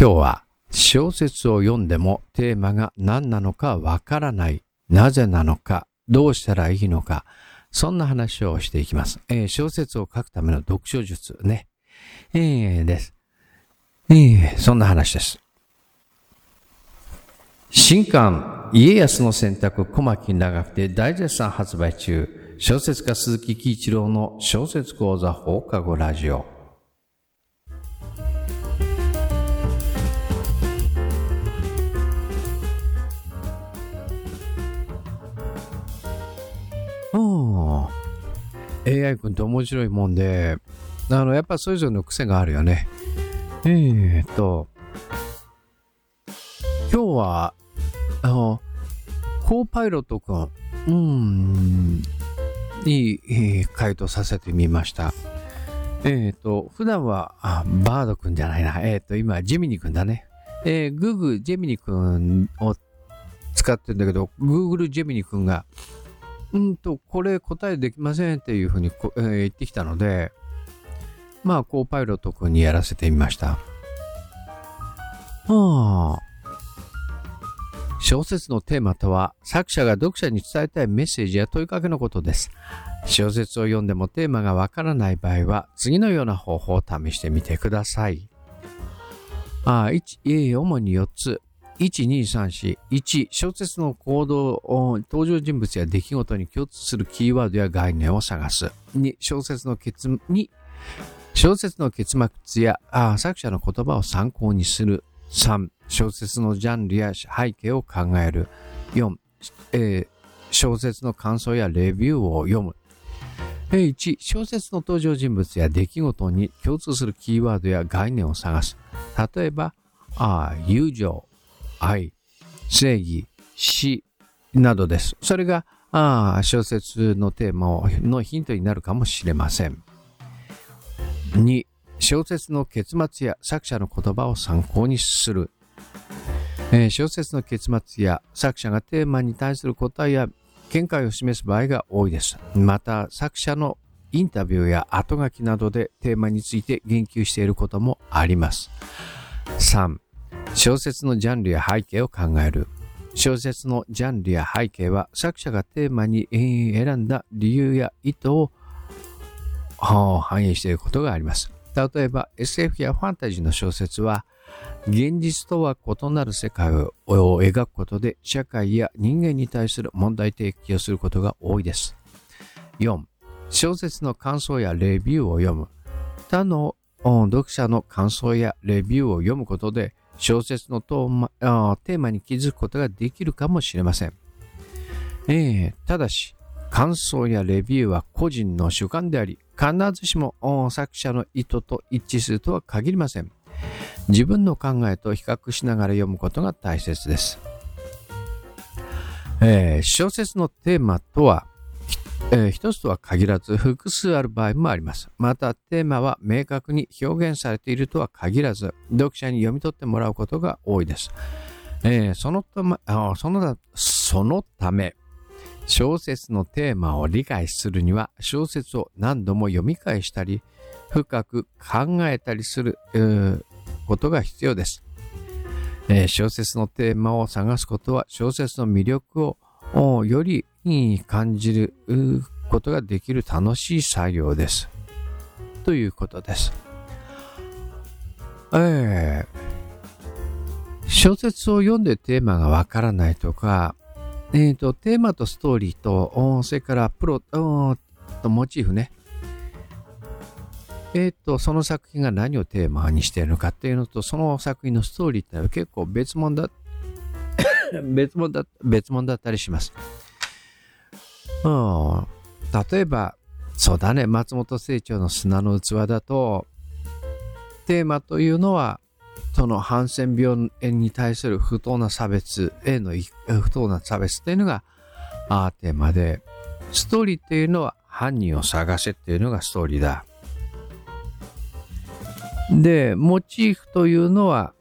今日は小説を読んでもテーマが何なのかわからない。なぜなのか、どうしたらいいのか、そんな話をしていきます。えー、小説を書くための読書術ね。えー、です。えー、そんな話です。新刊、家康の選択、小牧長くて大絶賛発売中、小説家鈴木喜一郎の小説講座放課後ラジオ。うん AI 君って面白いもんで、あの、やっぱそれぞれの癖があるよね。えー、っと、今日は、あの、コーパイロット君、うん、に、え、回答させてみました。えっ、と、普段は、あ、バード君じゃないな。えっ、と、今、ジェミニ君だね。えー、グーグジェミニ君を使ってるんだけど、Google ジェミニ君が、うんと、これ答えできませんっていうふうに、えー、言ってきたので、まあ、コーパイロット君にやらせてみました。ああ。小説のテーマとは、作者が読者に伝えたいメッセージや問いかけのことです。小説を読んでもテーマがわからない場合は、次のような方法を試してみてください。ああ、1、主に4つ。1234、1、小説の行動、登場人物や出来事に共通するキーワードや概念を探す。2、小説の結、2、小説の結末や作者の言葉を参考にする。3、小説のジャンルや背景を考える。4、えー、小説の感想やレビューを読む。1、小説の登場人物や出来事に共通するキーワードや概念を探す。例えば、あ友情、愛、正義、死などです。それがあ小説のテーマのヒントになるかもしれません。2、小説の結末や作者の言葉を参考にする。えー、小説の結末や作者がテーマに対する答えや見解を示す場合が多いです。また、作者のインタビューや後書きなどでテーマについて言及していることもあります。3、小説のジャンルや背景を考える。小説のジャンルや背景は作者がテーマに選んだ理由や意図を反映していることがあります。例えば SF やファンタジーの小説は現実とは異なる世界を描くことで社会や人間に対する問題提起をすることが多いです。4. 小説の感想やレビューを読む。他の読者の感想やレビューを読むことで小説のテーマに気づくことができるかもしれません。えー、ただし、感想やレビューは個人の主観であり、必ずしも作者の意図と一致するとは限りません。自分の考えと比較しながら読むことが大切です。えー、小説のテーマとは、えー、一つとは限らず複数ある場合もあります。またテーマは明確に表現されているとは限らず読者に読み取ってもらうことが多いです。えー、そのためあそのそのため小説のテーマを理解するには小説を何度も読み返したり深く考えたりする、えー、ことが必要です、えー、小説のテーマを探すことは小説の魅力をよりに感じることができる楽しい作業です。ということです。えー、小説を読んでテーマがわからないとか、えっ、ー、と、テーマとストーリーと、それからプロとモチーフね。えっ、ー、と、その作品が何をテーマにしているのかっていうのと、その作品のストーリーってのは結構別物だ、別物だ、別物だったりします。うん。例えば、そうだね、松本清張の砂の器だと、テーマというのは、そのハンセン病に対する不当な差別への不当な差別っていうのがあテーマで、ストーリーっていうのは犯人を探せっていうのがストーリーだ。で、モチーフというのは、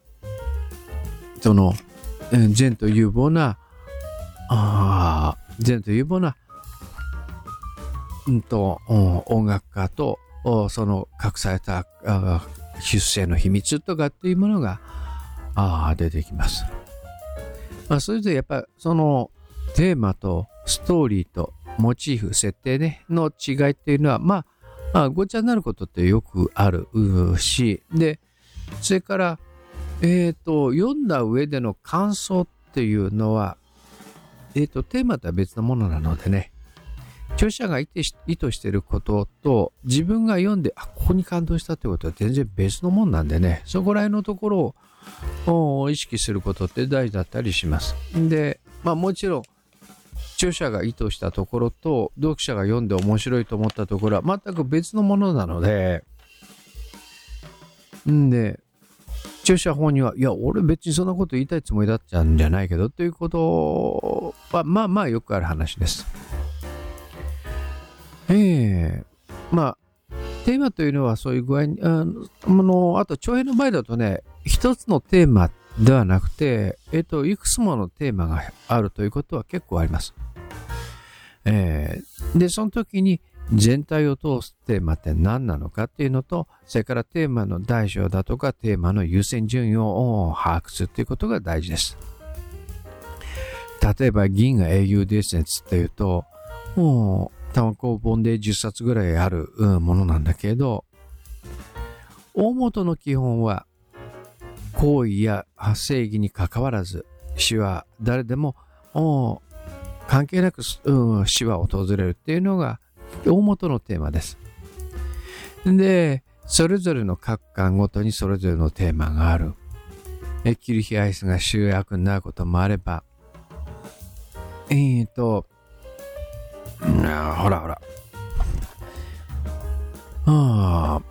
その、善と有望な、あ善と有望なうんと、音楽家とその隠された出生の秘密とかっていうものが、出てきます。まあ、それぞれやっぱそのテーマとストーリーとモチーフ、設定ね、の違いっていうのは、まあ、まあ、ごちゃになることってよくあるし、で、それから、えっ、ー、と、読んだ上での感想っていうのは、えっ、ー、と、テーマとは別のものなのでね、著者が意図していることと自分が読んで、あ、ここに感動したってことは全然別のもんなんでね、そこら辺のところを意識することって大事だったりします。で、まあもちろん、著者が意図したところと読者が読んで面白いと思ったところは全く別のものなので、んで、著者本人は、いや、俺別にそんなこと言いたいつもりだったんじゃないけど、ということは、まあまあよくある話です。ええー、まあ、テーマというのはそういう具合に、あの、あと長編の場合だとね、一つのテーマではなくて、えっ、ー、と、いくつものテーマがあるということは結構あります。えー、で、その時に全体を通すテーマって何なのかっていうのと、それからテーマの大小だとかテーマの優先順位を把握するということが大事です。例えば、銀河英雄伝説っていうと、もう、単行本で10冊ぐらいあるものなんだけど、大元の基本は、行為や正義にかかわらず、死は誰でも関係なく、うん、死は訪れるっていうのが大元のテーマです。で、それぞれの各巻ごとにそれぞれのテーマがある。キルヒアイスが主役になることもあれば、えーと、ほらほら。あ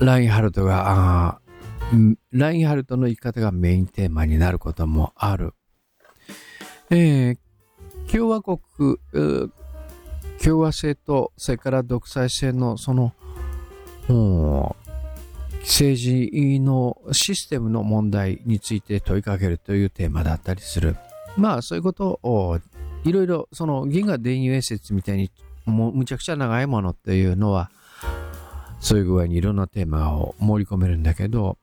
あ、ラインハルトが、あラインハルトの生き方がメインテーマになることもある。えー、共和国、共和制と、それから独裁制のその、政治のシステムの問題について問いかけるというテーマだったりする。まあ、そういうことを、いろいろ、その銀河電油演説みたいに、もうむちゃくちゃ長いものっていうのは、そういう具合にいろんなテーマを盛り込めるんだけど、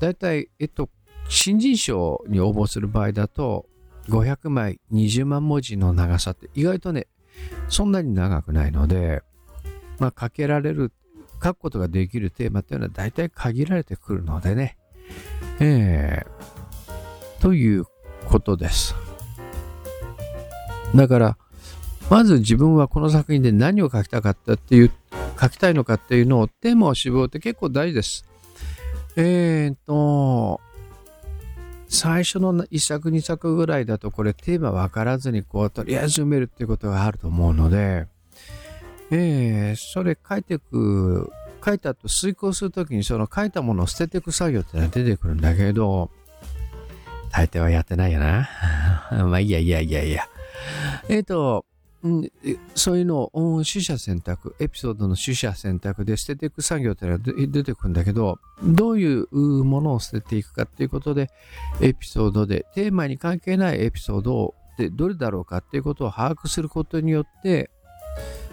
だいい、えっと、新人賞に応募する場合だと、500枚20万文字の長さって意外とね、そんなに長くないので、まあ、書けられる、書くことができるテーマっていうのは大体限られてくるのでね。えー、ということです。だから、まず自分はこの作品で何を書きたかったっていう、書きたいのかっていうのをテーマを絞って結構大事です。えーと、最初の1作2作ぐらいだとこれテーマ分からずにこうとりあえず読めるっていうことがあると思うので、えー、それ書いていく、書いた後遂行するときにその書いたものを捨てていく作業ってのは出てくるんだけど、大抵はやってないよな。まあいいやいやいやいや。えっ、ー、と、うん、そういうのを取捨選択、エピソードの取捨選択で捨てていく作業ってのは出てくるんだけど、どういうものを捨てていくかっていうことで、エピソードで、テーマに関係ないエピソードをでどれだろうかっていうことを把握することによって、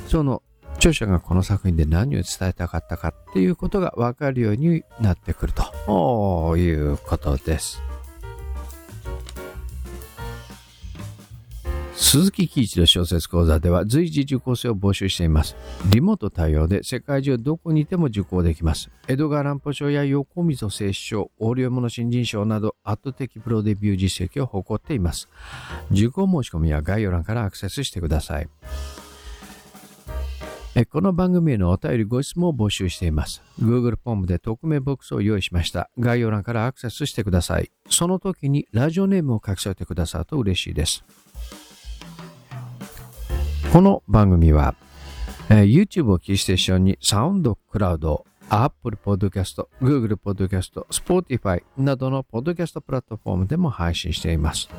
その著者がこの作品で何を伝えたかったかっていうことがわかるようになってくるということです。鈴木喜一の小説講座では随時受講生を募集しています。リモート対応で世界中どこにいても受講できます。江戸川乱歩賞や横溝正史賞、横領物新人賞など圧倒的プロデビュー実績を誇っています。受講申し込みは概要欄からアクセスしてください。この番組へのお便りご質問を募集しています。Google フォームで匿名ボックスを用意しました。概要欄からアクセスしてください。その時にラジオネームを書き添えてくださると嬉しいです。この番組は、えー、YouTube をキーステーションにサウンドクラウド、Apple Podcast、Google Podcast、Spotify などのポッドキャストプラットフォームでも配信しています。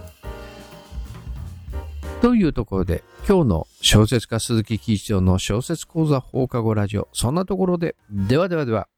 というところで、今日の小説家鈴木喜一郎の小説講座放課後ラジオ、そんなところで、ではではでは。